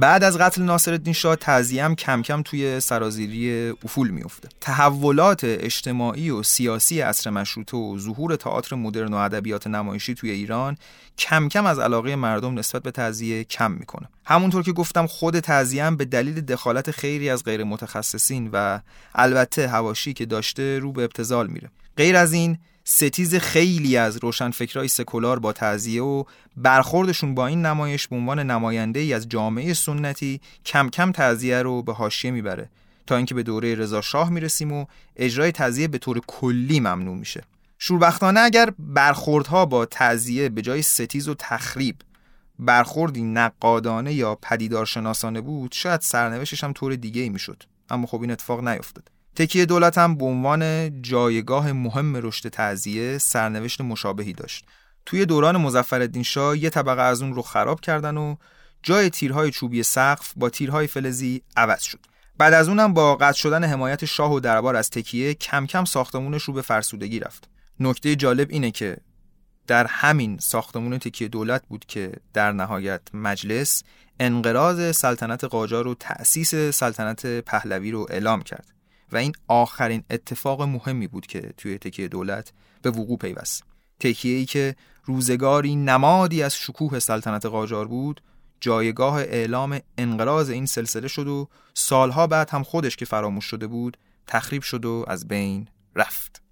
بعد از قتل ناصرالدین شاه تعزیه هم کم کم توی سرازیری افول میفته تحولات اجتماعی و سیاسی عصر مشروطه و ظهور تئاتر مدرن و ادبیات نمایشی توی ایران کم کم از علاقه مردم نسبت به تعزیه کم می‌کنه. همونطور که گفتم خود تعزیه هم به دلیل دخالت خیری از غیر متخصصین و البته هواشی که داشته رو به ابتزال میره. غیر از این ستیز خیلی از روشنفکرای سکولار با تعذیه و برخوردشون با این نمایش به عنوان نماینده ای از جامعه سنتی کم کم تعذیه رو به حاشیه می‌بره تا اینکه به دوره رضا شاه می‌رسیم و اجرای تعذیه به طور کلی ممنوع میشه. شوربختانه اگر برخوردها با تعذیه به جای ستیز و تخریب برخوردی نقادانه یا پدیدارشناسانه بود شاید سرنوشتش هم طور دیگه ای می‌شد. اما خب این اتفاق نیفتاد تکیه دولت هم به عنوان جایگاه مهم رشد تعذیه سرنوشت مشابهی داشت. توی دوران مظفرالدین شاه یه طبقه از اون رو خراب کردن و جای تیرهای چوبی سقف با تیرهای فلزی عوض شد. بعد از اونم با قطع شدن حمایت شاه و دربار از تکیه کم کم ساختمونش رو به فرسودگی رفت. نکته جالب اینه که در همین ساختمون تکیه دولت بود که در نهایت مجلس انقراض سلطنت قاجار و تأسیس سلطنت پهلوی رو اعلام کرد. و این آخرین اتفاق مهمی بود که توی تکیه دولت به وقوع پیوست. تکیه ای که روزگاری نمادی از شکوه سلطنت قاجار بود جایگاه اعلام انقراض این سلسله شد و سالها بعد هم خودش که فراموش شده بود تخریب شد و از بین رفت.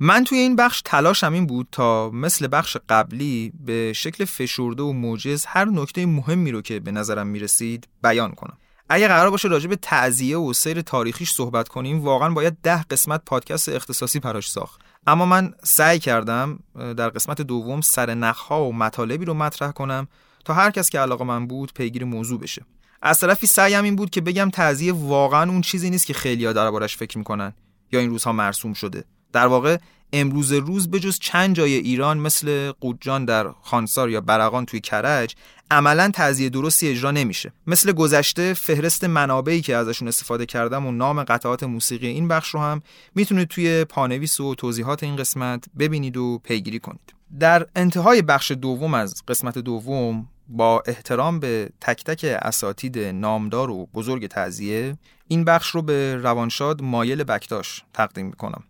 من توی این بخش تلاشم این بود تا مثل بخش قبلی به شکل فشرده و موجز هر نکته مهمی رو که به نظرم می‌رسید بیان کنم. اگه قرار باشه راجع به تعزیه و سیر تاریخیش صحبت کنیم واقعا باید ده قسمت پادکست اختصاصی پراش ساخت. اما من سعی کردم در قسمت دوم سر نخها و مطالبی رو مطرح کنم تا هر کس که علاقه من بود پیگیر موضوع بشه. از طرفی سعیم این بود که بگم تعزیه واقعا اون چیزی نیست که خیلی‌ها دربارش فکر می‌کنن یا این روزها مرسوم شده. در واقع امروز روز بجز چند جای ایران مثل قودجان در خانسار یا برقان توی کرج عملا تعزیه درستی اجرا نمیشه. مثل گذشته فهرست منابعی که ازشون استفاده کردم و نام قطعات موسیقی این بخش رو هم می‌تونید توی پانویس و توضیحات این قسمت ببینید و پیگیری کنید. در انتهای بخش دوم از قسمت دوم با احترام به تک تک اساتید نامدار و بزرگ تعزیه این بخش رو به روانشاد مایل بکتاش تقدیم می‌کنم.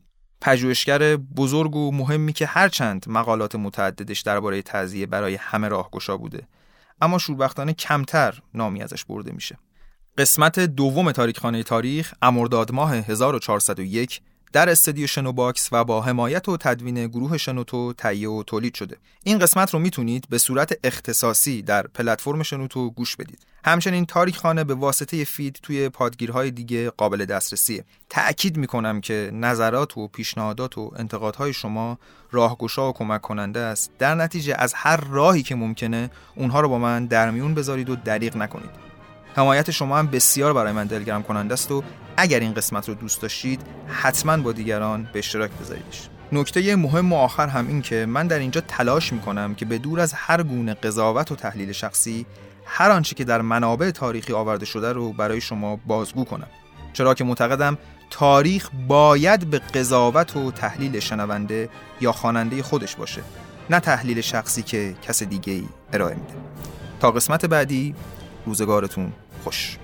پژوهشگر بزرگ و مهمی که هرچند مقالات متعددش درباره تعزیه برای همه راهگشا بوده اما شوربختانه کمتر نامی ازش برده میشه. قسمت دوم تاریخخانه تاریخ امرداد ماه 1401 در استدیو شنو باکس و با حمایت و تدوین گروه شنوتو تهیه و تولید شده. این قسمت رو می‌تونید به صورت اختصاصی در پلتفرم شنوتو گوش بدید. همچنین تاریخ خانه به واسطه feed توی پادگیرهای دیگه قابل دسترسیه. تأکید می‌کنم که نظرات و پیشنهادات و انتقادهای شما راهگشا و کمک کننده است. در نتیجه از هر راهی که ممکنه اونها رو با من در میون بذارید و دریغ نکنید. حمایت شما هم بسیار برای من دلگرم کننده است و اگر این قسمت رو دوست داشتید حتما با دیگران به اشتراک بذاریدش. نکته مهم و آخر هم این که من در اینجا تلاش می‌کنم که به دور از هر گونه قضاوت و تحلیل شخصی هر آنچه که در منابع تاریخی آورده شده رو برای شما بازگو کنم. چرا که معتقدم تاریخ باید به قضاوت و تحلیل شنونده یا خواننده خودش باشه نه تحلیل شخصی که کس دیگه ای ارائه میده. تا قسمت بعدی روزگارتون خوش.